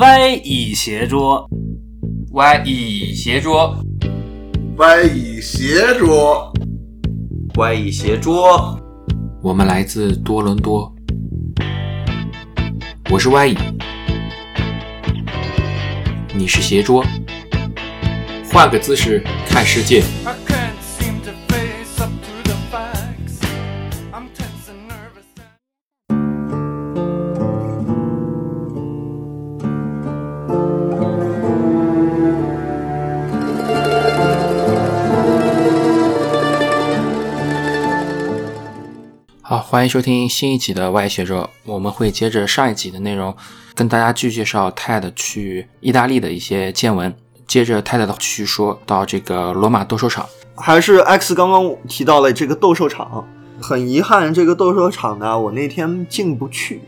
歪椅斜桌，歪椅斜桌，歪椅斜桌，歪椅斜桌。我们来自多伦多，我是歪椅，你是斜桌，换个姿势看世界。欢迎收听新一集的外写者。我们会接着上一集的内容，跟大家继续介绍 TED 去意大利的一些见闻。接着 TED 的叙说到这个罗马斗兽场，还是 X 刚刚提到了这个斗兽场。很遗憾，这个斗兽场呢，我那天进不去，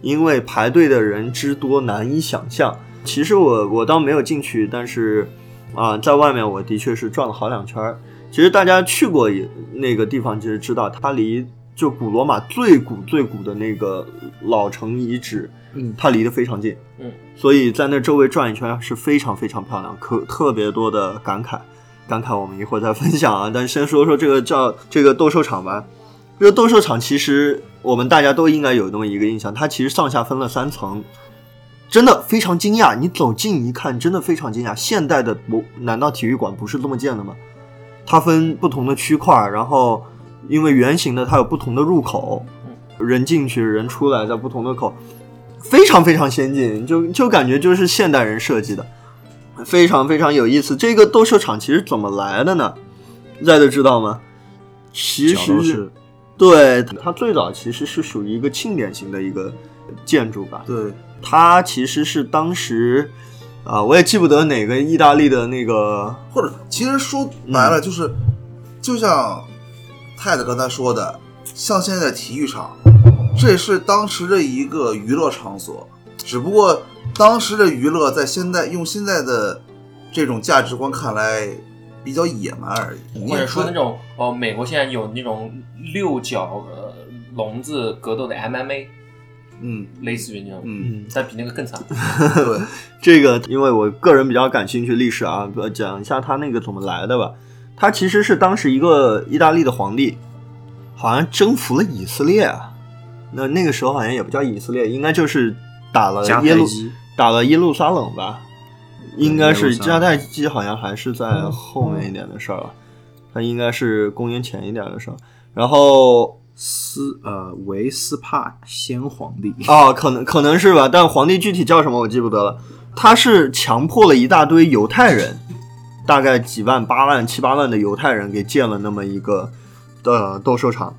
因为排队的人之多难以想象。其实我我倒没有进去，但是啊，在外面我的确是转了好两圈。其实大家去过那个地方，其实知道它离。就古罗马最古最古的那个老城遗址，嗯，它离得非常近，嗯，所以在那周围转一圈是非常非常漂亮，可特别多的感慨，感慨我们一会儿再分享啊。但先说说这个叫这个斗兽场吧。这个斗兽场其实我们大家都应该有那么一个印象，它其实上下分了三层，真的非常惊讶。你走近一看，真的非常惊讶。现代的不难道体育馆不是这么建的吗？它分不同的区块，然后。因为圆形的它有不同的入口，人进去人出来在不同的口，非常非常先进，就就感觉就是现代人设计的，非常非常有意思。这个斗兽场其实怎么来的呢？在的知道吗？其实是，对它最早其实是属于一个庆典型的一个建筑吧。对，它其实是当时啊，我也记不得哪个意大利的那个，或者其实说白了就是，就像。泰德刚才说的，像现在的体育场，这也是当时的一个娱乐场所，只不过当时的娱乐在现在用现在的这种价值观看来比较野蛮而已。或者说那种哦，美国现在有那种六角呃笼子格斗的 MMA，嗯，类似于那种，嗯，但比那个更惨。对，这个因为我个人比较感兴趣历史啊，讲一下它那个怎么来的吧。他其实是当时一个意大利的皇帝，好像征服了以色列啊。那那个时候好像也不叫以色列，应该就是打了耶路打了耶路撒冷吧。应该是迦太基，好像还是在后面一点的事儿了。他应该是公元前一点的事儿。然后斯呃维斯帕先皇帝哦，可能可能是吧，但皇帝具体叫什么我记不得了。他是强迫了一大堆犹太人。大概几万、八万、七八万的犹太人给建了那么一个的斗兽场，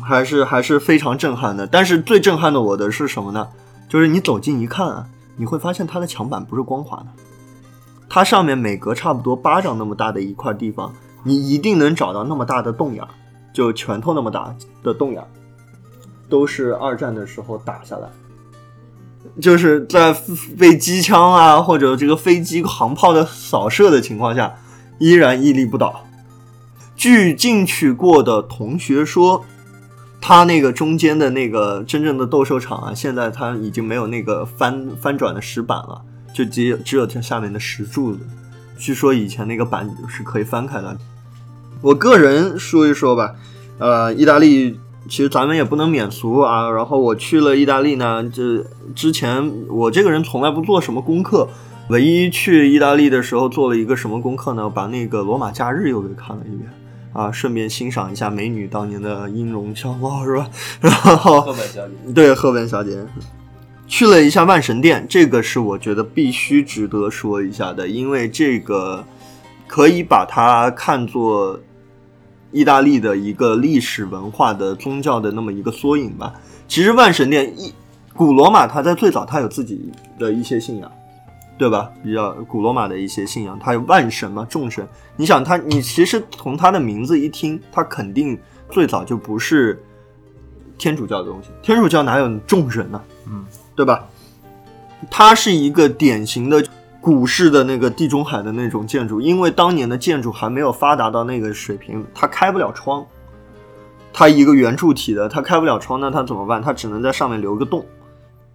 还是还是非常震撼的。但是最震撼的我的是什么呢？就是你走近一看啊，你会发现它的墙板不是光滑的，它上面每隔差不多巴掌那么大的一块地方，你一定能找到那么大的洞眼，就拳头那么大的洞眼，都是二战的时候打下来。就是在被机枪啊或者这个飞机航炮的扫射的情况下，依然屹立不倒。据进去过的同学说，他那个中间的那个真正的斗兽场啊，现在它已经没有那个翻翻转的石板了，就只有只有它下面的石柱子。据说以前那个板是可以翻开的。我个人说一说吧，呃，意大利。其实咱们也不能免俗啊。然后我去了意大利呢，这之前我这个人从来不做什么功课，唯一去意大利的时候做了一个什么功课呢？把那个《罗马假日》又给看了一遍啊，顺便欣赏一下美女当年的音容笑貌，是吧？然后赫本小姐对赫本小姐去了一下万神殿，这个是我觉得必须值得说一下的，因为这个可以把它看作。意大利的一个历史文化的宗教的那么一个缩影吧。其实万神殿，一古罗马它在最早它有自己的一些信仰，对吧？比较古罗马的一些信仰，它有万神嘛，众神。你想它，你其实从它的名字一听，它肯定最早就不是天主教的东西。天主教哪有众神呢？嗯，对吧？它是一个典型的。古式的那个地中海的那种建筑，因为当年的建筑还没有发达到那个水平，它开不了窗，它一个圆柱体的，它开不了窗，那它怎么办？它只能在上面留个洞，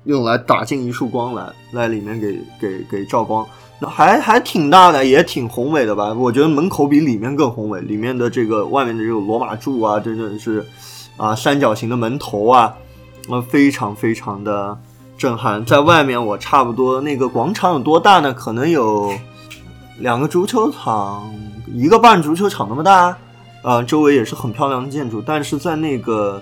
用来打进一束光来，在里面给给给照光。那还还挺大的，也挺宏伟的吧？我觉得门口比里面更宏伟，里面的这个外面的这个罗马柱啊，真的是啊三角形的门头啊，那非常非常的震撼。在外面我差不多那个广场有多大呢？可能有两个足球场，一个半足球场那么大。啊，周围也是很漂亮的建筑，但是在那个，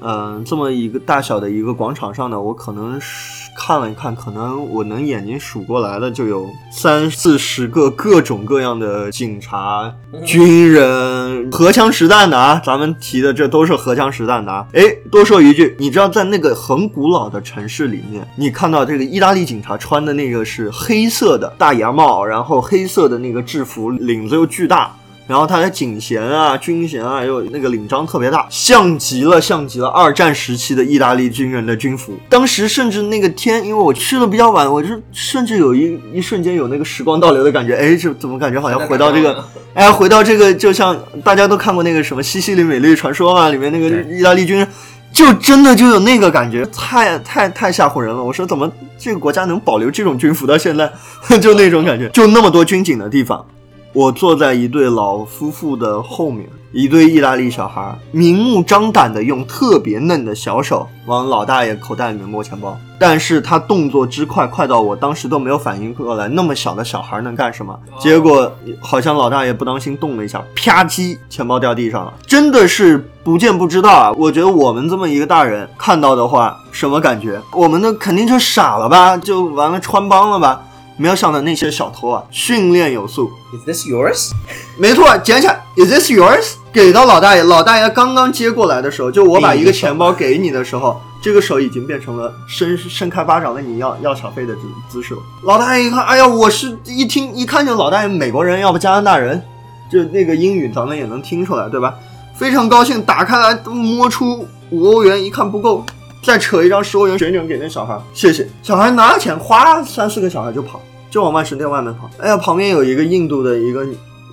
嗯、这么一个大小的一个广场上呢，我可能是看了一看，可能我能眼睛数过来的就有三四十个各种各样的警察、军人、荷枪实弹的啊，咱们提的这都是荷枪实弹的啊。哎，多说一句，你知道在那个很古老的城市里面，你看到这个意大利警察穿的那个是黑色的大檐帽，然后黑色的那个制服，领子又巨大。然后他的警衔啊、军衔啊，又那个领章特别大，像极了像极了二战时期的意大利军人的军服。当时甚至那个天，因为我去的比较晚，我就甚至有一一瞬间有那个时光倒流的感觉。哎，这怎么感觉好像回到这个，哎，回到这个，就像大家都看过那个什么《西西里美丽传说》嘛，里面那个意大利军人。就真的就有那个感觉，太太太吓唬人了。我说怎么这个国家能保留这种军服到现在？就那种感觉，就那么多军警的地方，我坐在一对老夫妇的后面，一对意大利小孩，明目张胆地用特别嫩的小手往老大爷口袋里面摸钱包，但是他动作之快，快到我当时都没有反应过来，那么小的小孩能干什么？结果好像老大爷不当心动了一下，啪叽，钱包掉地上了，真的是不见不知道啊！我觉得我们这么一个大人看到的话，什么感觉？我们的肯定就傻了吧，就完了穿帮了吧？没有想到那些小偷啊，训练有素，Is this yours？没错，捡起来，Is this yours？给到老大爷，老大爷刚刚接过来的时候，就我把一个钱包给你的时候，这个手已经变成了伸伸开巴掌问你要要小费的姿姿势了。老大爷一看，哎呀，我是一听一看就老大爷美国人，要不加拿大人，就那个英语咱们也能听出来，对吧？非常高兴，打开来摸出五欧元，一看不够，再扯一张十欧元卷卷给那小孩，谢谢。小孩拿了钱，哗，三四个小孩就跑，就往万神殿外面跑。哎呀，旁边有一个印度的一个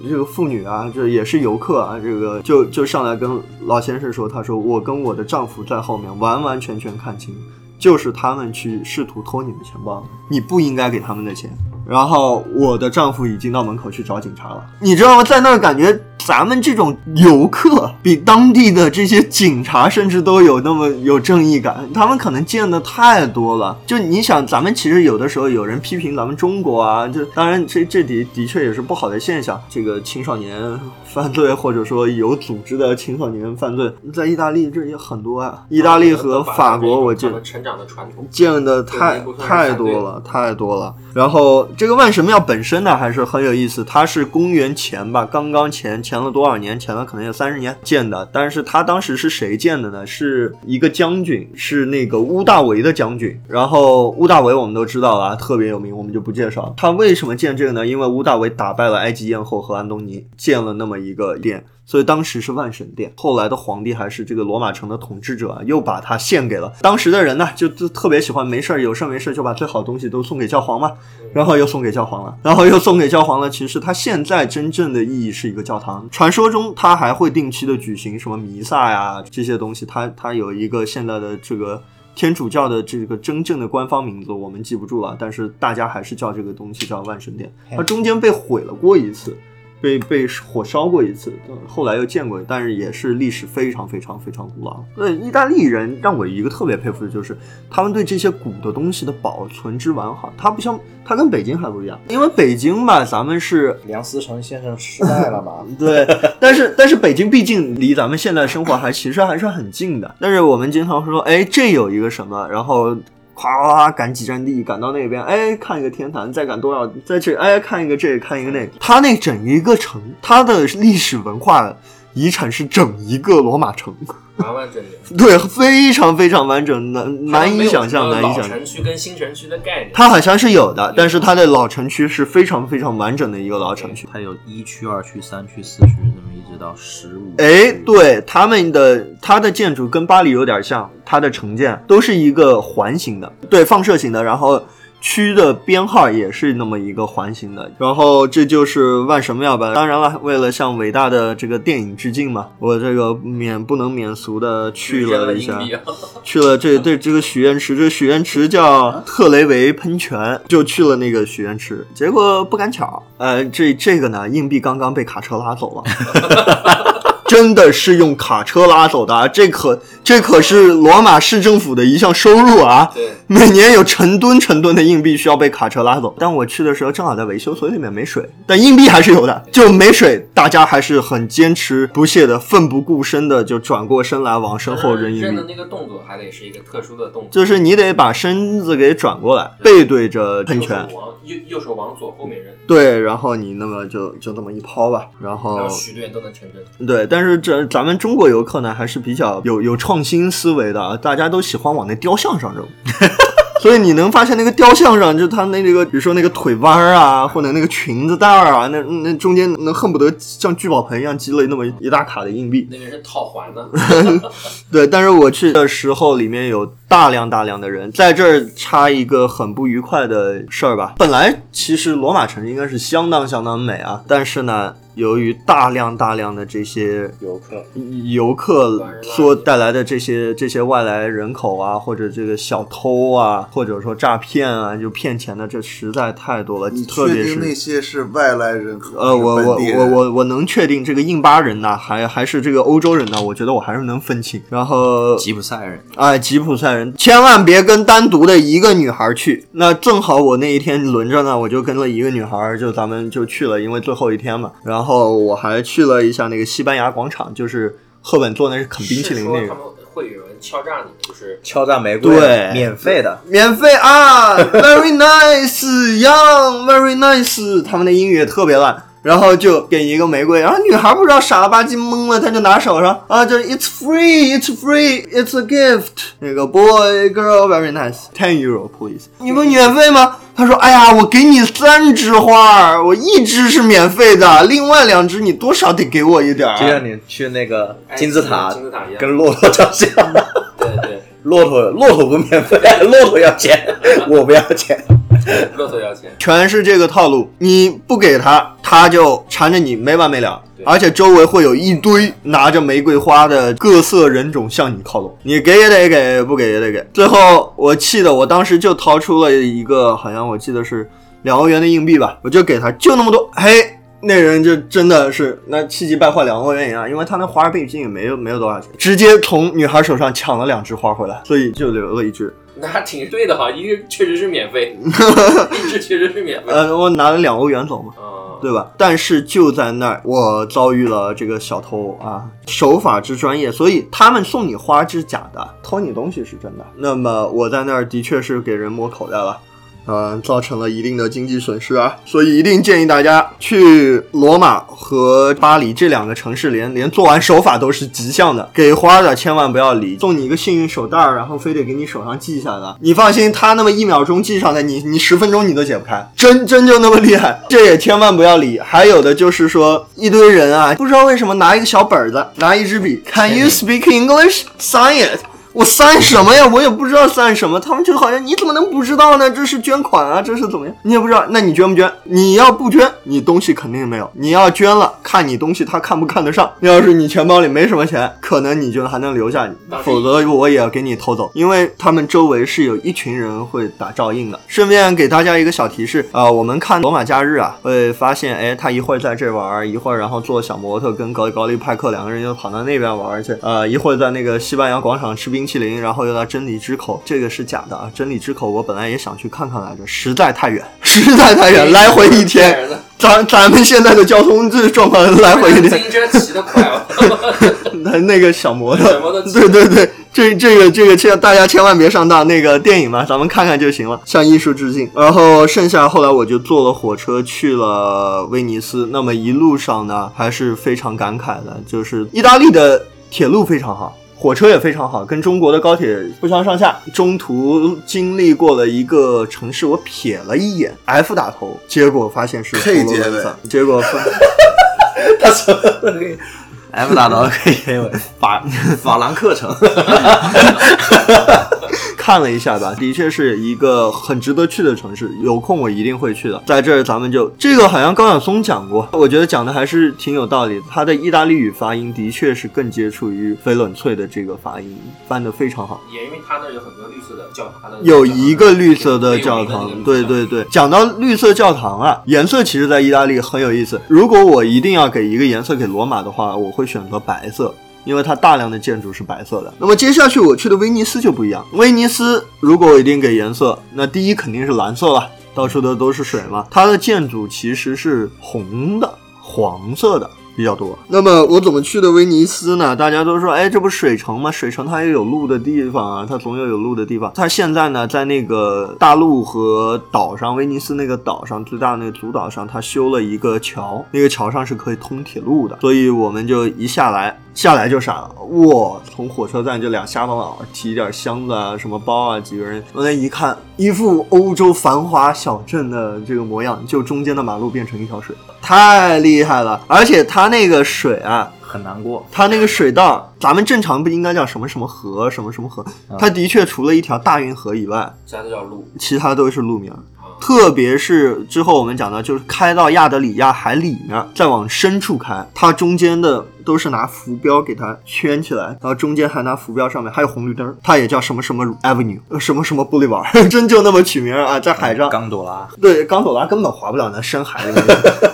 这个妇女啊，这也是游客啊，这个就就上来跟老先生说，他说我跟我的丈夫在后面完完全全看清，就是他们去试图偷你的钱包，你不应该给他们的钱。然后我的丈夫已经到门口去找警察了，你知道吗？在那儿感觉咱们这种游客比当地的这些警察甚至都有那么有正义感，他们可能见的太多了。就你想，咱们其实有的时候有人批评咱们中国啊，就当然这这的的确也是不好的现象，这个青少年犯罪或者说有组织的青少年犯罪，在意大利这也 很多啊。意大利和法国，我记得成长的传统。见的太太多了，太多了。然后这个万神庙本身呢，还是很有意思。它是公元前吧，刚刚前前了多少年？前了可能有三十年建的。但是他当时是谁建的呢？是一个将军，是那个乌大维的将军。然后乌大维我们都知道啊，特别有名，我们就不介绍。他为什么建这个呢？因为乌大维打败了埃及艳后和安东尼，建了那么一个殿。所以当时是万神殿，后来的皇帝还是这个罗马城的统治者啊，又把它献给了当时的人呢，就就特别喜欢没事儿有事儿没事儿就把最好的东西都送给教皇嘛，然后又送给教皇了，然后又送给教皇了。其实它现在真正的意义是一个教堂，传说中它还会定期的举行什么弥撒呀这些东西，它它有一个现在的这个。天主教的这个真正的官方名字我们记不住了，但是大家还是叫这个东西叫万神殿。它中间被毁了过一次，被被火烧过一次，呃后来又见过，但是也是历史非常非常非常古老。呃，意大利人让我一个特别佩服的就是，他们对这些古的东西的保存之完好。它不像，它跟北京还不一样，因为北京吧，咱们是梁思成先生失败了嘛？对，但是但是北京毕竟离咱们现在生活还其实还是很近的。但是我们经常说，哎，这有一个什么，然后夸夸夸赶几站地，赶到那边，哎，看一个天坛，再赶多少，再去，哎，看一个这个，看一个那个。它那整一个城，他的历史文化遗产是整一个罗马城，完完整整，对，非常非常完整，难难以想象，难以想象。城区跟新城区的概念。它好像是有的，但是它的老城区是非常非常完整的一个老城区。它有一区、二区、三区、四区，那么一直到十五。哎，对，他们的它的建筑跟巴黎有点像，它的城建都是一个环形的，对，放射型的，然后区的编号也是那么一个环形的，然后这就是万神庙吧。当然了，为了向伟大的这个电影致敬嘛，我这个免不能免俗的去了一下，去了这对这个许愿池，这个许愿池叫特雷维喷泉，就去了那个许愿池，结果不赶巧，呃，这这个呢，硬币刚刚被卡车拉走了。真的是用卡车拉走的，这可这可是罗马市政府的一项收入啊！对，每年有成吨成吨的硬币需要被卡车拉走。但我去的时候正好在维修，所以里面没水，但硬币还是有的，就没水。大家还是很坚持不懈的、奋不顾身的，就转过身来往身后扔硬币。扔的那个动作还得是一个特殊的动作，就是你得把身子给转过来，背对着喷泉，往右右手往左后面扔。对，然后你那么就就这么一抛吧，然后然后许愿都能成真。对，但是这咱们中国游客呢，还是比较有有创新思维的啊，大家都喜欢往那雕像上扔。所以你能发现那个雕像上，就他那那个，比如说那个腿弯儿啊，或者那个裙子带儿啊，那那中间能恨不得像聚宝盆一样积了那么一大卡的硬币。那个是套环呢。对，但是我去的时候，里面有大量大量的人，在这儿插一个很不愉快的事儿吧。本来其实罗马城应该是相当相当美啊，但是呢。由于大量大量的这些游客游客所带来的这些这些外来人口啊，或者这个小偷啊，或者说诈骗啊，就骗钱的，这实在太多了。你特别是那些是外来人口呃，我我我我我能确定这个印巴人呢，还还是这个欧洲人呢？我觉得我还是能分清。然后吉普赛人，哎，吉普赛人，千万别跟单独的一个女孩去。那正好我那一天轮着呢，我就跟了一个女孩，就咱们就去了，因为最后一天嘛。然后。然后我还去了一下那个西班牙广场，就是赫本做那是啃冰淇淋那个。他们会有人敲诈你，就是敲诈玫瑰，对，免费的，免费啊，very nice，young，very nice。他们的英语也特别烂。然后就给一个玫瑰，然后女孩不知道傻了吧唧懵了，她就拿手上啊，就是 It's free, It's free, It's a gift。那个 boy, girl, very nice, ten euro, please。你不免费吗？他说，哎呀，我给你三枝花，我一枝是免费的，另外两枝你多少得给我一点儿。就像你去那个金字塔，金字塔一样，跟骆驼照相。对对，骆驼骆驼不免费，骆驼要钱，我不要钱。骆驼要钱，全是这个套路。你不给他，他就缠着你没完没了。而且周围会有一堆拿着玫瑰花的各色人种向你靠拢，你给也得给，不给也得给。最后我气的，我当时就掏出了一个，好像我记得是两欧元的硬币吧，我就给他，就那么多。嘿，那人就真的是那气急败坏两欧元一样，因为他那花毕竟也没有没有多少钱，直接从女孩手上抢了两枝花回来，所以就留了一枝。那还挺对的哈，一个确实是免费，一支确实是免费。呃，我拿了两欧元走嘛，嗯，对吧？但是就在那儿，我遭遇了这个小偷啊，手法之专业，所以他们送你花是假的，偷你东西是真的。那么我在那儿的确是给人摸口袋了。呃，造成了一定的经济损失啊，所以一定建议大家去罗马和巴黎这两个城市，连连做完手法都是极像的。给花的千万不要理，送你一个幸运手袋儿，然后非得给你手上系下来。你放心，他那么一秒钟系上来，你你十分钟你都解不开，真真就那么厉害。这也千万不要理。还有的就是说，一堆人啊，不知道为什么拿一个小本子，拿一支笔，Can you speak English? Sign it. 我删什么呀？我也不知道删什么。他们就好像你怎么能不知道呢？这是捐款啊，这是怎么样？你也不知道，那你捐不捐？你要不捐，你东西肯定没有；你要捐了，看你东西他看不看得上。要是你钱包里没什么钱，可能你就还能留下你，否则我也要给你偷走。因为他们周围是有一群人会打照应的。顺便给大家一个小提示啊，我们看罗马假日啊，会发现，哎，他一会儿在这玩，一会儿然后坐小模特跟高高利派克两个人又跑到那边玩去，呃，一会儿在那个西班牙广场吃冰。冰淇淋，然后又到真理之口，这个是假的啊！真理之口，我本来也想去看看来着，实在太远，实在太远，来回一天。咱咱们现在的交通这状况，来回一天。自行车骑得快吗？那那个小摩托，小摩托对对对，这这个这个千大家千万别上当。那个电影嘛，咱们看看就行了，向艺术致敬。然后剩下后来我就坐了火车去了威尼斯。那么一路上呢，还是非常感慨的，就是意大利的铁路非常好。火车也非常好，跟中国的高铁不相上下。中途经历过了一个城市，我瞥了一眼 F 打头，结果发现是 K 结尾，结果发 他说 F 打头可以法法兰克城，看了一下吧，的确是一个很值得去的城市，有空我一定会去的。在这儿咱们就这个好像高晓松讲过，我觉得讲的还是挺有道理的。他的意大利语发音的确是更接触于翡冷翠的这个发音，翻得非常好。也因为他那有很多绿色的教堂，有一个绿色的教堂，对对对。讲到绿色教堂啊，颜色其实在意大利很有意思。如果我一定要给一个颜色给罗马的话，我会选择白色。因为它大量的建筑是白色的。那么接下去我去的威尼斯就不一样。威尼斯如果我一定给颜色，那第一肯定是蓝色了，到处的都是水嘛。它的建筑其实是红的、黄色的。比较多。那么我怎么去的威尼斯呢？大家都说，哎，这不水城吗？水城它也有路的地方啊，它总有有路的地方。它现在呢，在那个大陆和岛上，威尼斯那个岛上最大的那个主岛上，它修了一个桥，那个桥上是可以通铁路的。所以我们就一下来，下来就傻了，哇！从火车站就俩瞎宝宝提一点箱子啊，什么包啊，几个人，我那一看，一副欧洲繁华小镇的这个模样，就中间的马路变成一条水，太厉害了，而且它。它那个水啊，很难过。它那个水道，咱们正常不应该叫什么什么河，什么什么河？它的确除了一条大运河以外，其他都叫路，其他都是路名。特别是之后我们讲到，就是开到亚得里亚海里面，再往深处开，它中间的。都是拿浮标给它圈起来，然后中间还拿浮标上面还有红绿灯，它也叫什么什么 Avenue，什么什么 Boulevard，真就那么取名啊，在海上。冈朵拉。对，冈朵拉根本划不了那深海里面，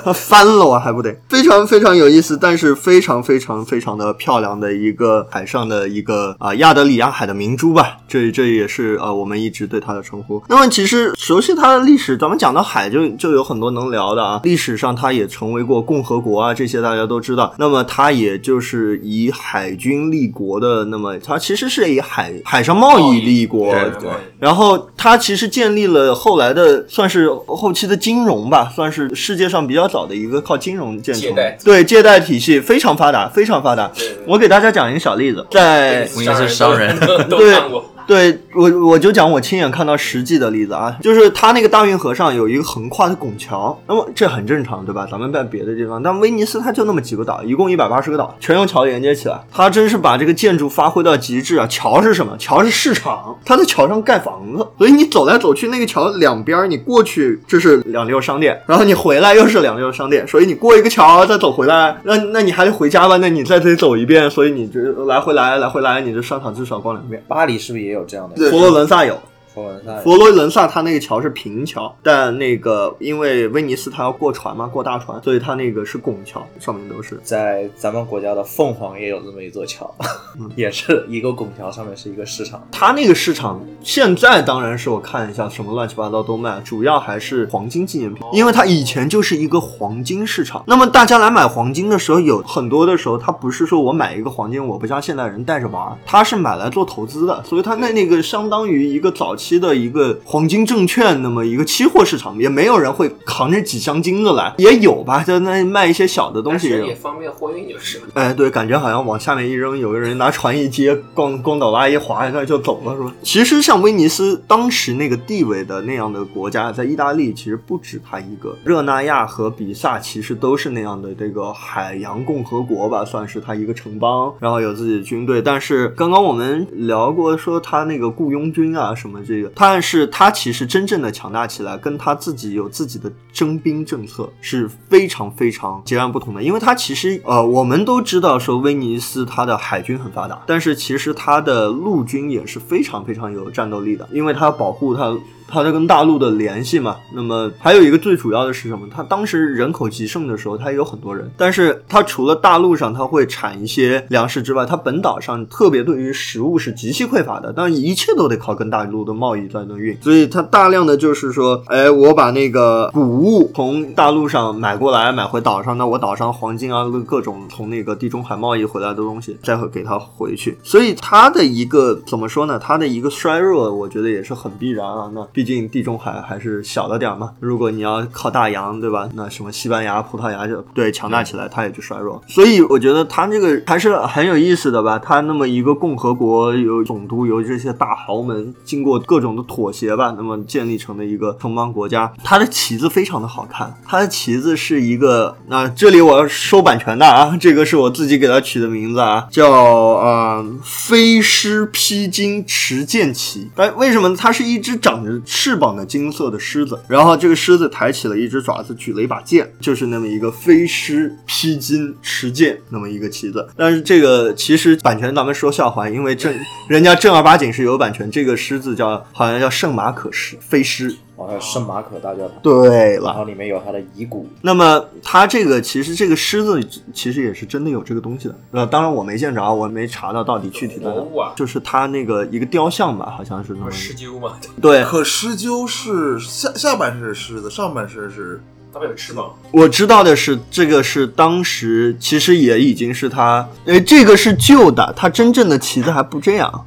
它翻了我还不得，非常非常有意思，但是非常非常非常的漂亮的一个海上的一个啊亚得里亚海的明珠吧，这这也是呃我们一直对它的称呼。那么其实熟悉它的历史，咱们讲到海就就有很多能聊的啊，历史上它也成为过共和国啊，这些大家都知道。那么它。也就是以海军立国的，那么它其实是以海海上贸易立国，对。然后它其实建立了后来的算是后期的金融吧，算是世界上比较早的一个靠金融建成，对借贷体系非常发达，非常发达。我给大家讲一个小例子，在我也是商人，对。对我，我就讲我亲眼看到实际的例子啊，就是它那个大运河上有一个横跨的拱桥，那么这很正常，对吧？咱们在别的地方，但威尼斯它就那么几个岛，一共一百八十个岛，全用桥连接起来，它真是把这个建筑发挥到极致啊！桥是什么？桥是市场，它在桥上盖房子，所以你走来走去，那个桥两边，你过去就是两溜商店，然后你回来又是两溜商店，所以你过一个桥再走回来，那那你还得回家吧？那你再得走一遍，所以你就来回来来回来，你这商场至少逛两遍。巴黎是不是也？有这样的，佛罗伦萨有。佛罗伦萨，佛罗伦萨它那个桥是平桥，但那个因为威尼斯它要过船嘛，过大船，所以它那个是拱桥，上面都是。在咱们国家的凤凰也有这么一座桥，也是一个拱桥，上面是一个市场。它那个市场现在当然是我看一下什么乱七八糟都卖，主要还是黄金纪念品，因为它以前就是一个黄金市场。那么大家来买黄金的时候，有很多的时候，它不是说我买一个黄金，我不像现代人带着玩，它是买来做投资的，所以它那那个相当于一个早期。期的一个黄金证券，那么一个期货市场，也没有人会扛着几箱金子来，也有吧，在那卖一些小的东西，也方便货运就是。哎，对，感觉好像往下面一扔，有个人拿船一接，光光倒拉一划一下就走了，是吧？其实像威尼斯当时那个地位的那样的国家，在意大利其实不止它一个，热那亚和比萨其实都是那样的这个海洋共和国吧，算是它一个城邦，然后有自己的军队。但是刚刚我们聊过，说他那个雇佣军啊什么这。但是他其实真正的强大起来，跟他自己有自己的征兵政策是非常非常截然不同的。因为他其实呃，我们都知道说威尼斯它的海军很发达，但是其实它的陆军也是非常非常有战斗力的，因为它保护它。它在跟大陆的联系嘛，那么还有一个最主要的是什么？它当时人口极盛的时候，它也有很多人，但是它除了大陆上它会产一些粮食之外，它本岛上特别对于食物是极其匮乏的，当然一切都得靠跟大陆的贸易在那运，所以它大量的就是说，哎，我把那个谷物从大陆上买过来，买回岛上，那我岛上黄金啊，各种从那个地中海贸易回来的东西，再会给它回去，所以它的一个怎么说呢？它的一个衰弱，我觉得也是很必然啊。那毕竟地中海还是小了点嘛，如果你要靠大洋，对吧？那什么西班牙、葡萄牙就对强大起来，它也就衰弱。所以我觉得它这个还是很有意思的吧。它那么一个共和国，有总督，有这些大豪门，经过各种的妥协吧，那么建立成的一个城邦国家。它的旗子非常的好看，它的旗子是一个，那、这里我要收版权的啊，这个是我自己给它取的名字啊，叫呃飞狮披荆持剑旗。哎，为什么？它是一只长着翅膀的金色的狮子，然后这个狮子抬起了一只爪子，举了一把剑，就是那么一个飞狮披金持剑那么一个旗子。但是这个其实版权咱们说笑话，因为正人家正儿八经是有版权，这个狮子叫好像叫圣马可狮飞狮。哦，还有圣马可大教堂，对了然，后里面有他的遗骨，那么他这个其实这个狮子其实也是真的有这个东西的。呃，当然我没见着啊，我没查到到底具体的活物啊，就是他那个一个雕像吧，好像是那么狮鹫嘛？对，可狮鹫是下下半身是狮子，上半身是它们有翅膀。我知道的是，这个是当时其实也已经是它，哎，这个是旧的，它真正的旗子还不这样。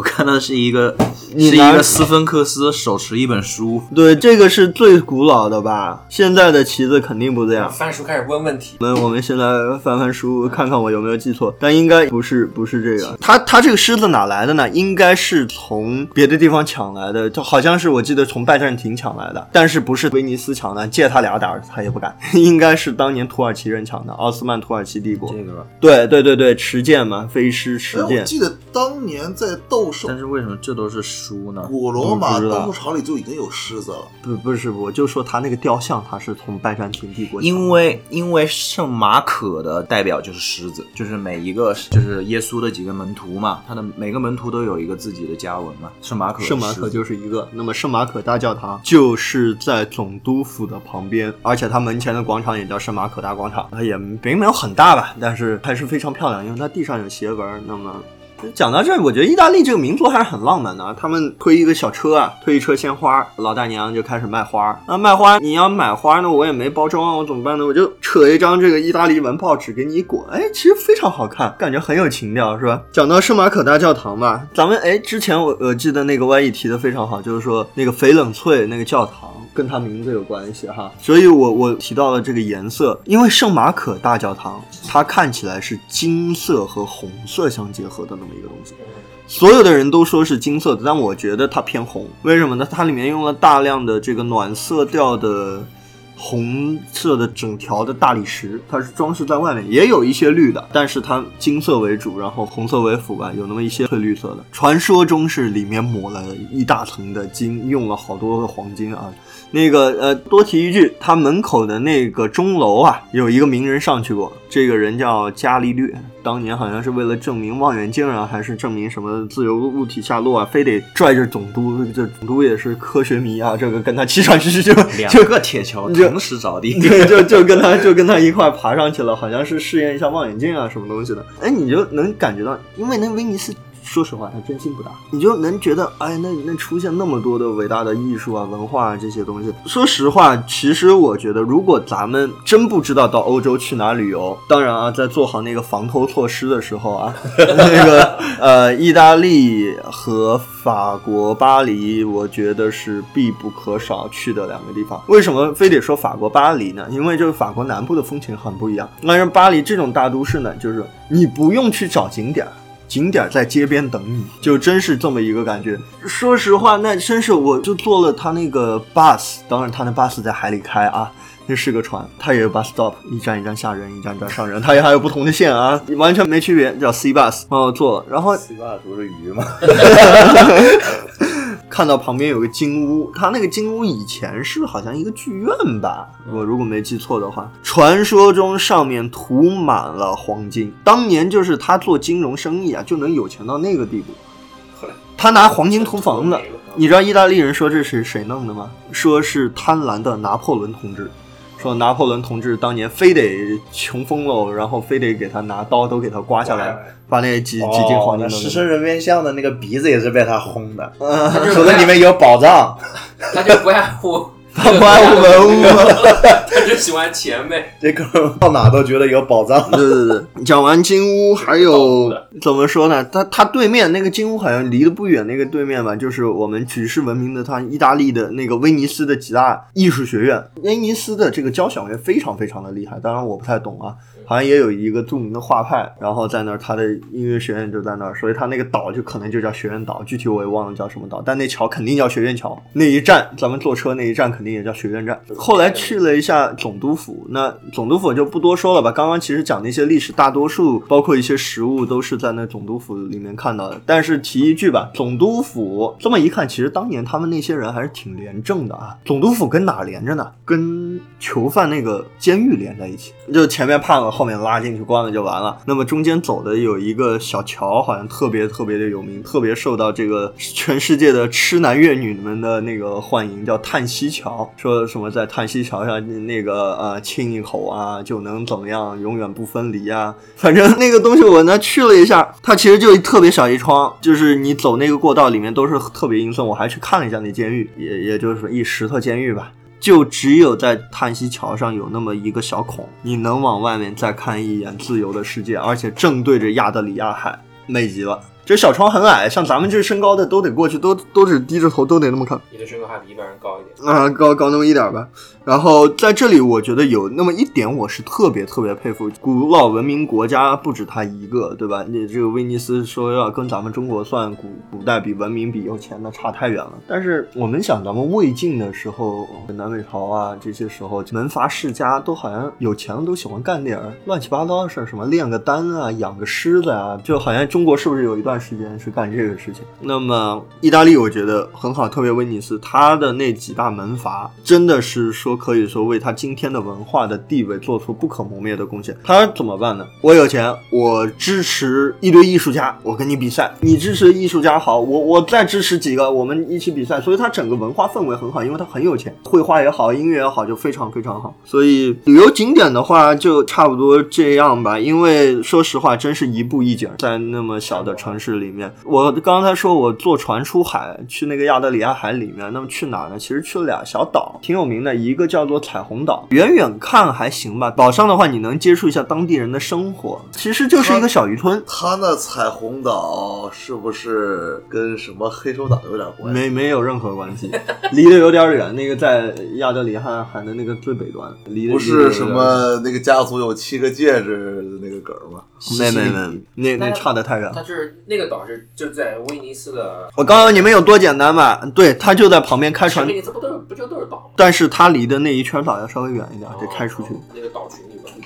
我看到是一个是一个斯芬克斯手持一本书，对，这个是最古老的吧？现在的旗子肯定不这样。翻书开始问问题，我们我们现在翻翻书，看看我有没有记错，但应该不是不是这个。他他这个狮子哪来的呢？应该是从别的地方抢来的，就好像是我记得从拜占庭抢来的，但是不是威尼斯抢的，借他俩胆儿他也不敢，应该是当年土耳其人抢的，奥斯曼土耳其帝国。这个吧。对对对对，持剑嘛，飞狮持剑。记得当年在斗兽但是为什么这都是书呢？古罗马斗兽场里就已经有狮子了。不不是，我就说他那个雕像，他是从拜占庭帝国。因为因为圣马可的代表就是狮子，就是每一个就是耶稣的几个门徒嘛，他的每个门徒都有一个自己的家纹嘛。圣马可，圣马可就是一个，那么圣马可大教堂就是在总督府的旁边，而且它门前的广场也叫圣马可大广场，它也并没有很大吧，但是还是非常漂亮，因为它地上有斜纹。那么讲到这儿，我觉得意大利这个民族还是很浪漫的啊。他们推一个小车啊，推一车鲜花，老大娘就开始卖花。那卖花，你要买花呢，我也没包装，我怎么办呢？我就扯一张这个意大利文报纸给你一裹，哎，其实非常好看，感觉很有情调，是吧？讲到圣马可大教堂吧，咱们哎，之前我我记得那个 Y E 提的非常好，就是说那个翡冷翠那个教堂。跟它名字有关系哈，所以我我提到了这个颜色，因为圣马可大教堂它看起来是金色和红色相结合的那么一个东西，所有的人都说是金色的，但我觉得它偏红，为什么呢？它里面用了大量的这个暖色调的红色的整条的大理石，它是装饰在外面，也有一些绿的，但是它金色为主，然后红色为辅吧，有那么一些翠绿色的。传说中是里面抹了一大层的金，用了好多的黄金啊。那个呃，多提一句，他门口的那个钟楼啊，有一个名人上去过，这个人叫伽利略，当年好像是为了证明望远镜啊，还是证明什么自由物体下落啊，非得拽着总督，这总督也是科学迷啊，这个跟他气喘吁吁就两就个铁锹就同时着地。对，就就跟他就跟他一块爬上去了，好像是试验一下望远镜啊什么东西的。哎，你就能感觉到，因为那威尼斯。说实话，它真心不大，你就能觉得，哎，那那出现那么多的伟大的艺术啊、文化啊这些东西。说实话，其实我觉得，如果咱们真不知道到欧洲去哪旅游，当然啊，在做好那个防偷措施的时候啊，那个呃，意大利和法国巴黎，我觉得是必不可少去的两个地方。为什么非得说法国巴黎呢？因为就是法国南部的风情很不一样。但是巴黎这种大都市呢，就是你不用去找景点。景点在街边等你，就真是这么一个感觉。说实话，那真是我就坐了他那个 bus，当然他那 bus 在海里开啊，那是个船，它也有 bus stop，一站一站下人，一站一站上人，它也还有不同的线啊，完全没区别，叫 C bus，帮我坐了。然后 C bus 不是鱼吗？看到旁边有个金屋，他那个金屋以前是好像一个剧院吧，我如果没记错的话。传说中上面涂满了黄金，当年就是他做金融生意啊，就能有钱到那个地步。他拿黄金涂房子，你知道意大利人说这是谁弄的吗？说是贪婪的拿破仑同志。说拿破仑同志当年非得穷疯了，然后非得给他拿刀都给他刮下来，把那几几斤黄金都给狮身人面像的那个鼻子也是被他轰的，嗯说的里面有宝藏。他就不爱护他不爱护文物吗？他就喜欢钱呗。这哥们到哪都觉得有宝藏。对对对，讲完金屋，还有 怎么说呢？他他对面那个金屋好像离得不远，那个对面吧，就是我们举世闻名的他意大利的那个威尼斯的几大艺术学院。威尼斯的这个交响乐非常非常的厉害，当然我不太懂啊，好像也有一个著名的画派，然后在那儿他的音乐学院就在那儿，所以他那个岛就可能就叫学院岛，具体我也忘了叫什么岛，但那桥肯定叫学院桥。那一站咱们坐车那一站肯定也叫学院站。后来去了一下总督府，那总督府就不多说了吧。刚刚其实讲那些历史，大多数包括一些实物都是在那总督府里面看到的。但是提一句吧，总督府这么一看，其实当年他们那些人还是挺廉政的啊。总督府跟哪连着呢？跟囚犯那个监狱连在一起，就前面判了，后面拉进去关了就完了。那么中间走的有一个小桥，好像特别特别的有名，特别受到这个全世界的痴男怨女们的那个欢迎，叫叹息桥。说什么在叹息桥上那个呃亲一口啊，就能怎么样，永远不分离啊。反正那个东西我呢去了一下，它其实就特别小一窗，就是你走那个过道里面都是特别阴森。我还去看了一下那监狱，也也就是一石头监狱吧。就只有在叹息桥上有那么一个小孔，你能往外面再看一眼自由的世界，而且正对着亚得里亚海，美极了。这小窗很矮，像咱们这身高的都得过去，都都是低着头，都得那么看。你的身高还比一般人高一点。啊，高高那么一点吧。然后在这里，我觉得有那么一点，我是特别特别佩服古老文明国家，不止他一个，对吧？你这个威尼斯说要跟咱们中国算古古代比文明比有钱，那差太远了。但是我们想，咱们魏晋的时候，南北朝啊这些时候，门阀世家都好像有钱了，都喜欢干点儿乱七八糟的事儿，什么炼个丹啊，养个狮子啊，就好像中国是不是有一段时间去干这个事情？那么意大利，我觉得很好，特别威尼斯，它的那几大门阀真的是说。可以说为他今天的文化的地位做出不可磨灭的贡献。他怎么办呢？我有钱，我支持一堆艺术家，我跟你比赛。你支持艺术家好，我我再支持几个，我们一起比赛。所以他整个文化氛围很好，因为他很有钱，绘画也好，音乐也好，就非常非常好。所以旅游景点的话，就差不多这样吧。因为说实话，真是一步一景，在那么小的城市里面。我刚才说我坐船出海去那个亚得里亚海里面，那么去哪呢？其实去了俩小岛，挺有名的，一个。叫做彩虹岛，远远看还行吧。岛上的话，你能接触一下当地人的生活，其实就是一个小渔村。它那彩虹岛是不是跟什么黑手党有点关系？没，没有任何关系，离得有点远。那个在亚得里亚海的那个最北端，离不是什么那个家族有七个戒指的那个梗吗？没没没，那那差得太远。它是那个岛是就在威尼斯的。我告诉你们有多简单吧？对，它就在旁边开船。威尼斯不都是不就都是岛？但是它离的那一圈岛要稍微远一点，得开出去。那个岛群。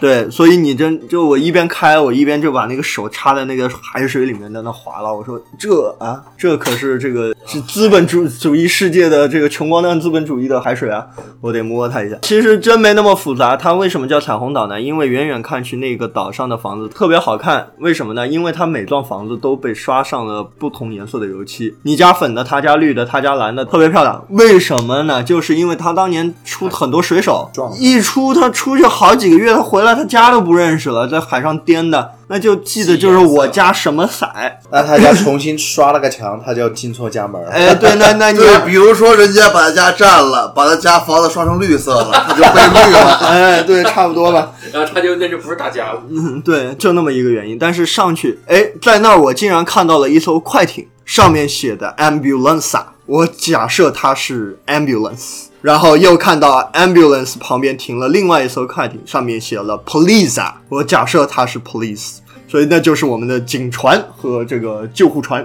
对，所以你真就我一边开，我一边就把那个手插在那个海水里面，在那划拉。我说这啊，这可是这个是资本主主义世界的这个穷光蛋资本主义的海水啊，我得摸它一下。其实真没那么复杂。它为什么叫彩虹岛呢？因为远远看去，那个岛上的房子特别好看。为什么呢？因为它每幢房子都被刷上了不同颜色的油漆，你家粉的，他家绿的，他家蓝的，特别漂亮。为什么呢？就是因为他当年出很多水手，一出他出去好几个月，他回来。他家都不认识了，在海上颠的，那就记得就是我家什么色。那他家重新刷了个墙，他就进错家门了。哎，对，那那你 比如说人家把他家占了，把他家房子刷成绿色了，他就被绿了。哎，对，差不多吧。然后他就那就不是他家了。嗯，对，就那么一个原因。但是上去，哎，在那儿我竟然看到了一艘快艇，上面写的 ambulance，我假设它是 ambulance。然后又看到 ambulance 旁边停了另外一艘快艇，上面写了 police，我假设它是 police，所以那就是我们的警船和这个救护船。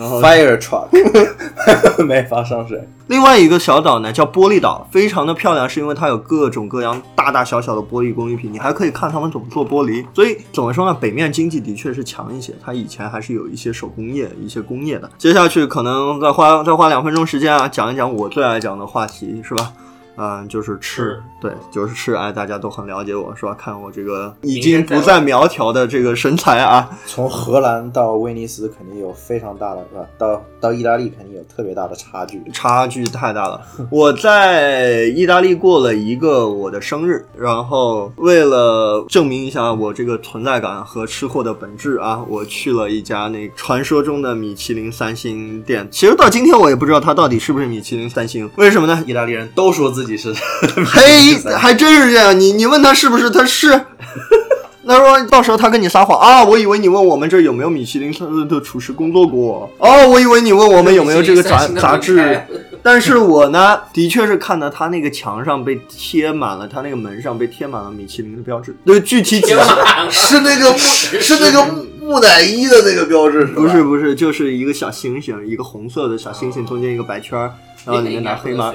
然后 fire truck 没法上水。另外一个小岛呢叫玻璃岛，非常的漂亮，是因为它有各种各样大大小小的玻璃工艺品，你还可以看他们怎么做玻璃。所以怎么说呢？北面经济的确是强一些，它以前还是有一些手工业、一些工业的。接下去可能再花再花两分钟时间啊，讲一讲我最爱讲的话题，是吧？嗯，就是吃，对，就是吃。哎，大家都很了解我，是吧？看我这个已经不再苗条的这个身材啊。从荷兰到威尼斯肯定有非常大的，是吧？到到意大利肯定有特别大的差距。差距太大了。我在意大利过了一个我的生日，然后为了证明一下我这个存在感和吃货的本质啊，我去了一家那传说中的米其林三星店。其实到今天我也不知道它到底是不是米其林三星，为什么呢？意大利人都说自己是，嘿，还真是这样。你你问他是不是，他是。他说到时候他跟你撒谎啊！我以为你问我们这儿有没有米其林的厨师工作过哦，我以为你问我们有没有这个杂杂志。但是我呢，的确是看到他那个墙上被贴满了，他那个门上被贴满了米其林的标志。对，具体几 是那个是那个木乃伊的那个标志，不是不是，就是一个小星星，一个红色的小星星，中间一个白圈儿。然后里面拿黑马，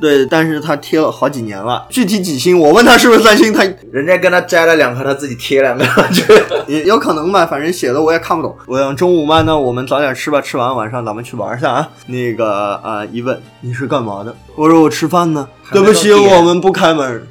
对，但是他贴了好几年了，具体几星？我问他是不是三星，他 人家跟他摘了两颗，他自己贴两个，也有可能吧，反正写的我也看不懂。我想中午嘛，那我们早点吃吧，吃完晚上咱们去玩一下啊。那个啊，一问你是干嘛的？我说我吃饭呢。对不起，我们不开门。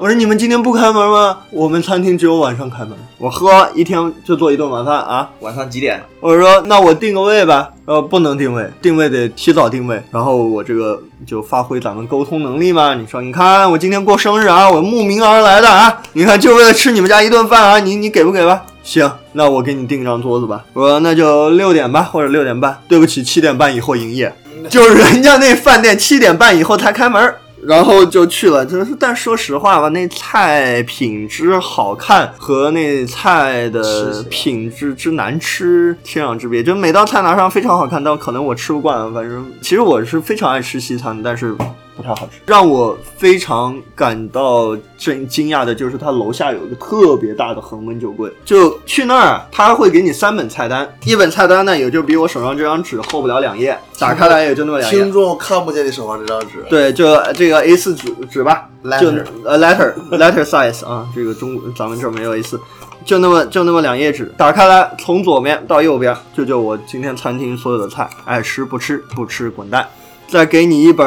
我说你们今天不开门吗？我们餐厅只有晚上开门。我喝一天就做一顿晚饭啊。晚上几点？我说那我定个位吧。呃，不能定位，定位得提早定位。然后我这个就发挥咱们沟通能力嘛。你说，你看我今天过生日啊，我慕名而来的啊。你看就为了吃你们家一顿饭啊，你你给不给吧？行，那我给你订张桌子吧。我说那就六点吧，或者六点半。对不起，七点半以后营业。就是人家那饭店七点半以后才开门。然后就去了，就是但说实话吧，那菜品质好看和那菜的品质之难吃天壤之别。就每道菜拿上非常好看，但可能我吃不惯。反正其实我是非常爱吃西餐，但是。不太好吃，让我非常感到震惊讶的就是他楼下有一个特别大的恒温酒柜，就去那儿他会给你三本菜单，一本菜单呢也就比我手上这张纸厚不了两页，打开来也就那么两页。听众看不见你手上这张纸，对，就这个 A4 纸纸。吧，就呃 letter letter size 啊，这个中咱们这儿没有 A4，就那么就那么两页纸，打开来从左边到右边就就我今天餐厅所有的菜，爱吃不吃不吃滚蛋。再给你一本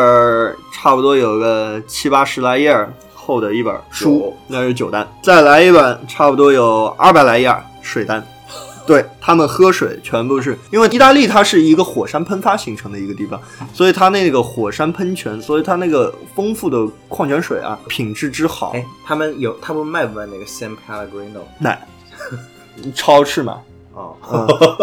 差不多有个七八十来页厚的一本书，那是酒单。再来一本差不多有二百来页水单。对他们喝水全部是因为意大利它是一个火山喷发形成的一个地方，所以它那个火山喷泉，所以它那个丰富的矿泉水啊，品质之好。哎，他们有他们卖不卖那个 San Pellegrino？卖，超市嘛。哦，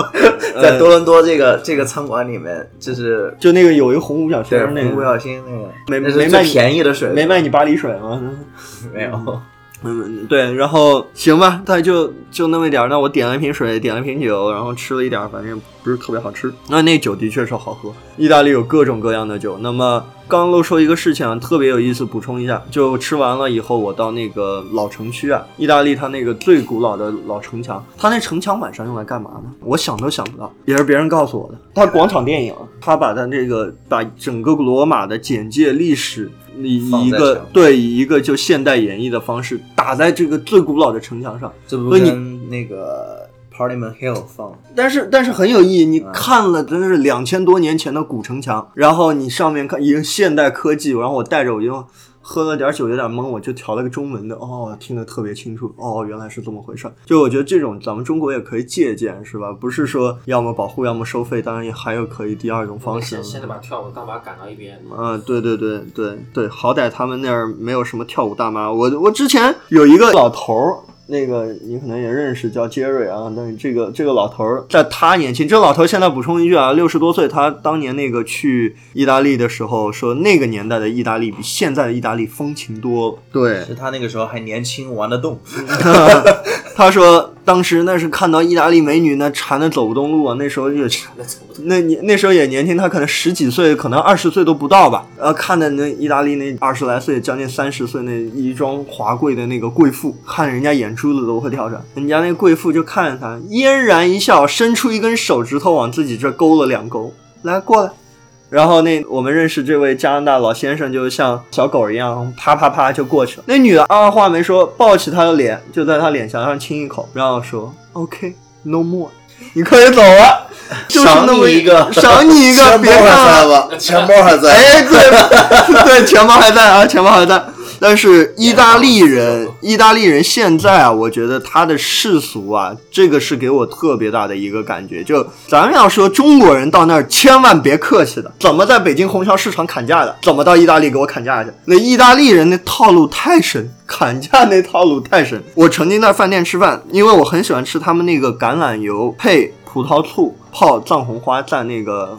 在多伦多这个这个餐馆里面，就是就那个有一个红五角星，那个红五角星那个，没没卖便宜的水，没卖你巴黎水吗？没有。嗯，对，然后行吧，他就就那么一点儿。那我点了一瓶水，点了瓶酒，然后吃了一点儿，反正不是特别好吃。那那酒的确是好喝。意大利有各种各样的酒。那么刚漏说一个事情啊，特别有意思，补充一下。就吃完了以后，我到那个老城区啊，意大利它那个最古老的老城墙，它那城墙晚上用来干嘛呢？我想都想不到，也是别人告诉我的。它广场电影，它把它这个把整个罗马的简介历史。以一个对以一个就现代演绎的方式打在这个最古老的城墙上，这不跟那个 Parliament Hill 放，但是但是很有意义。你看了真的是两千多年前的古城墙，然后你上面看一个现代科技，然后我带着我就。喝了点酒，有点懵，我就调了个中文的，哦，听得特别清楚，哦，原来是这么回事。就我觉得这种咱们中国也可以借鉴，是吧？不是说要么保护，要么收费，当然也还有可以第二种方式。现在把跳舞大妈赶到一边。嗯，对对对对对，好歹他们那儿没有什么跳舞大妈。我我之前有一个老头儿。那个你可能也认识，叫杰瑞啊。但是这个这个老头儿，在他年轻，这老头儿现在补充一句啊，六十多岁。他当年那个去意大利的时候，说那个年代的意大利比现在的意大利风情多了。对，是他那个时候还年轻，玩得动。他说当时那是看到意大利美女，那馋的走不动路啊。那时候也馋的走不动。那你那时候也年轻，他可能十几岁，可能二十岁都不到吧。呃，看的那意大利那二十来岁，将近三十岁那衣装华贵的那个贵妇，看人家眼珠子都会跳出来。人家那贵妇就看着他，嫣然一笑，伸出一根手指头往自己这勾了两勾，来过来。然后那我们认识这位加拿大老先生，就像小狗一样，啪啪啪就过去了。那女的二话没说，抱起他的脸，就在他脸颊上亲一口，然后说：“OK，no more，你可以走了。”赏你一个，赏你一个，别看了，钱包还在。哎，对，对，钱包还在啊，钱包还在。但是意大利人，意大利人现在啊，我觉得他的世俗啊，这个是给我特别大的一个感觉。就咱们要说中国人到那儿，千万别客气的，怎么在北京虹桥市场砍价的，怎么到意大利给我砍价去？那意大利人那套路太深，砍价那套路太深。我曾经在饭店吃饭，因为我很喜欢吃他们那个橄榄油配葡萄醋泡藏红花蘸那个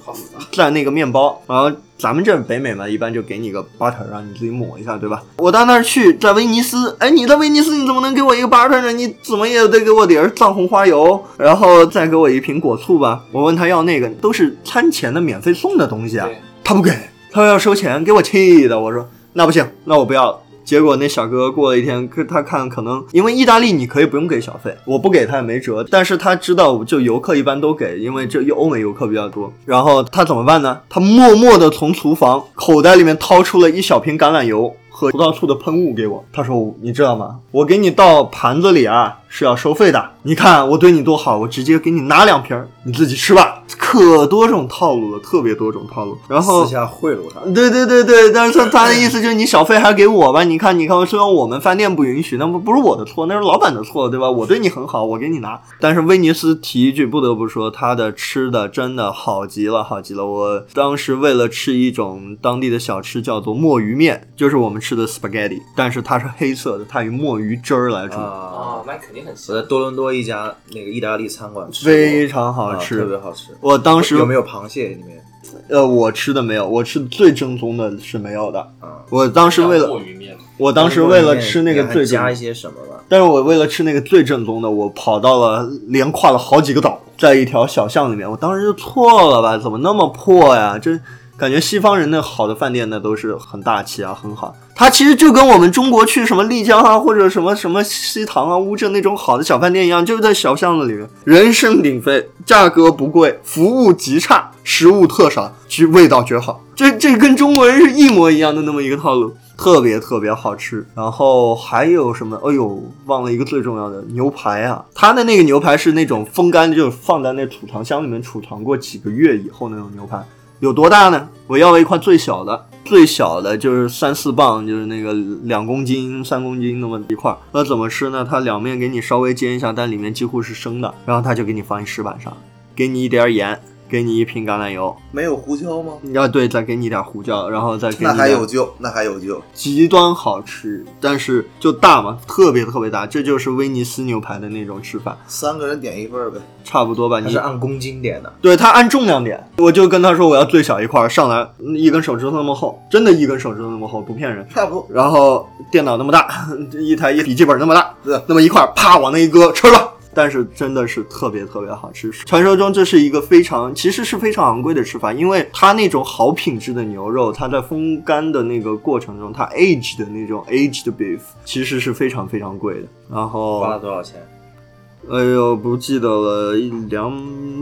蘸那个面包，然后咱们这北美嘛，一般就给你个 butter 让你自己抹一下，对吧？我到那儿去，在威尼斯，哎，你在威尼斯你怎么能给我一个 butter 呢？你怎么也得给我点儿藏红花油，然后再给我一瓶果醋吧。我问他要那个，都是餐前的免费送的东西啊，他不给，他要收钱，给我气的。我说那不行，那我不要了。结果那小哥过了一天，可他看可能因为意大利你可以不用给小费，我不给他也没辙。但是他知道就游客一般都给，因为这欧美游客比较多。然后他怎么办呢？他默默地从厨房口袋里面掏出了一小瓶橄榄油和葡萄醋的喷雾给我。他说：“你知道吗？我给你倒盘子里啊是要收费的。你看我对你多好，我直接给你拿两瓶儿，你自己吃吧。”可多种套路了，特别多种套路。然后私下贿赂他。对对对对，但是他他的意思就是你小费还给我吧？你看你看，虽然我们饭店不允许，那不不是我的错，那是老板的错，对吧？我对你很好，我给你拿。但是威尼斯提一句，不得不说，他的吃的真的好极了，好极了。我当时为了吃一种当地的小吃，叫做墨鱼面，就是我们吃的 spaghetti，但是它是黑色的，它以墨鱼汁儿来煮，啊，哦，那肯定很我在。多伦多一家那个意大利餐馆吃，非常好啊吃。特别好吃。我当时有没有螃蟹里面？呃，我吃的没有，我吃最正宗的是没有的。啊，我当时为了我当时为了吃那个最加一些什么吧？但是我为了吃那个最正宗的，我跑到了连跨了好几个岛，在一条小巷里面，我当时就错了吧？怎么那么破呀？这感觉西方人的好的饭店那都是很大气啊，很好。它其实就跟我们中国去什么丽江啊，或者什么什么西塘啊、乌镇那种好的小饭店一样，就是在小巷子里面，人声鼎沸，价格不贵，服务极差，食物特少，其味道绝好。这这跟中国人是一模一样的那么一个套路。特别特别好吃，然后还有什么？哎呦，忘了一个最重要的牛排啊！它的那个牛排是那种风干，就放在那储藏箱里面储藏过几个月以后那种牛排，有多大呢？我要了一块最小的，最小的就是三四磅，就是那个两公斤、三公斤那么一块。那怎么吃呢？它两面给你稍微煎一下，但里面几乎是生的，然后它就给你放一石板上，给你一点盐，给你一瓶橄榄油，没有胡椒吗？啊对，再给你点胡椒，然后再给你那还有救，那还有救。极端好吃，但是就大嘛，特别特别大，这就是威尼斯牛排的那种吃法，三个人点一份儿呗。差不多吧。你是按公斤点的。对他按重量点，我就跟他说我要最小一块儿，上来嗯一根手指头那么厚，真的一根手指头那么厚，不骗人。差不多。然后电脑那么大，一台一笔记本那么大，对那么一块儿，啪往那一搁，吃了。但是真的是特别特别好吃。传说中这是一个非常，其实是非常昂贵的吃法，因为它那种好品质的牛肉，它在风干的那个过程中，它 aged 的那种 aged beef 其实是非常非常贵的。然后花了多少钱？哎呦，不记得了，一两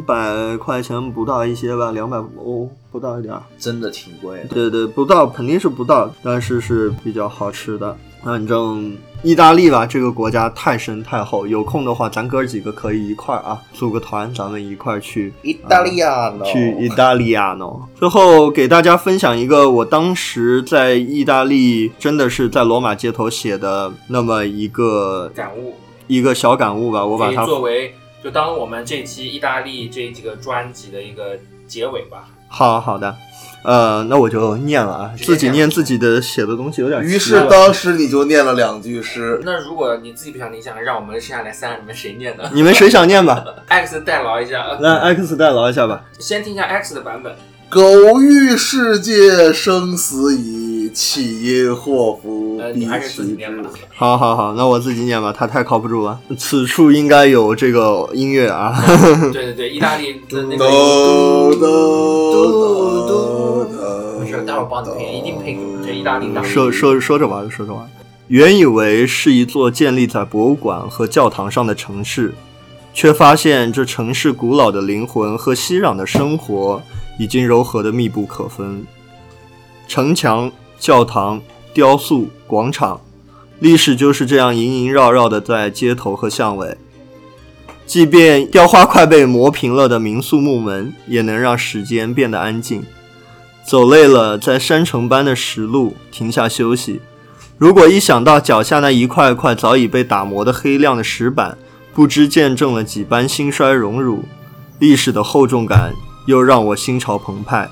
百块钱不到一些吧，两百欧，不到一点儿。真的挺贵的。对对，不到肯定是不到，但是是比较好吃的。反正意大利吧，这个国家太深太厚，有空的话，咱哥几个可以一块儿啊，组个团，咱们一块儿去意大利亚呢？去意大利亚呢。最后给大家分享一个我当时在意大利真的是在罗马街头写的那么一个感悟一个小感悟吧，我把它作为就当我们这期意大利这几个专辑的一个结尾吧。好好的，呃，那我就念了啊，自己念念自己的写的东西有点于是当时你就念了两句诗。那如果你自己不想念，想让我们剩下来三个你们谁念呢 你们谁想念吧？？X 代劳一下，呃来 X 代劳一下吧。先听一下 X 的版本。狗欲世界生死以，岂因祸福你还是自己念吧。。好好好，那我自己念吧，他太靠不住了。此处应该有这个音乐啊。对对对，意大利的那个。嘟嘟嘟嘟没事，待会儿帮你配，一定配住。这意大利的说说说着玩，说着玩。原以为是一座建立在博物馆和教堂上的城市，却发现这城市古老的灵魂和熙攘的生活已经柔和的密不可分。城墙、教堂、雕塑、广场，历史就是这样萦萦绕绕的在街头和巷尾。即便雕花快被磨平了的民宿木门，也能让时间变得安静。走累了，在山城般的石路停下休息，如果一想到脚下那一块块早已被打磨得黑亮的石板，不知见证了几般兴衰荣辱，历史的厚重感又让我心潮澎湃。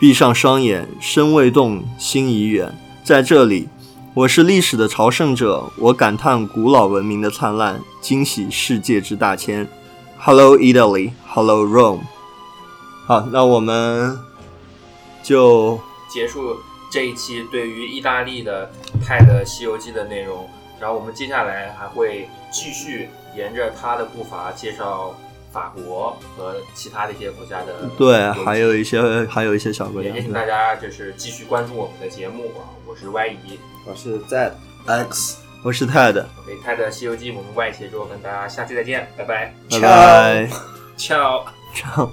闭上双眼，身未动，心已远。在这里，我是历史的朝圣者，我感叹古老文明的灿烂，惊喜世界之大千。Hello Italy，Hello Rome。好，那我们就结束这一期对于意大利的泰的《西游记》的内容，然后我们接下来还会继续沿着他的步伐介绍法国和其他的一些国家的对，还有一些还有一些小国家也。请大家就是继续关注我们的节目啊，我是 Y 姨我是 Z X，。我是泰的，，OK，泰的《西游记》我们外协作跟大家下期再见，拜拜拜拜。，ciao。Ciao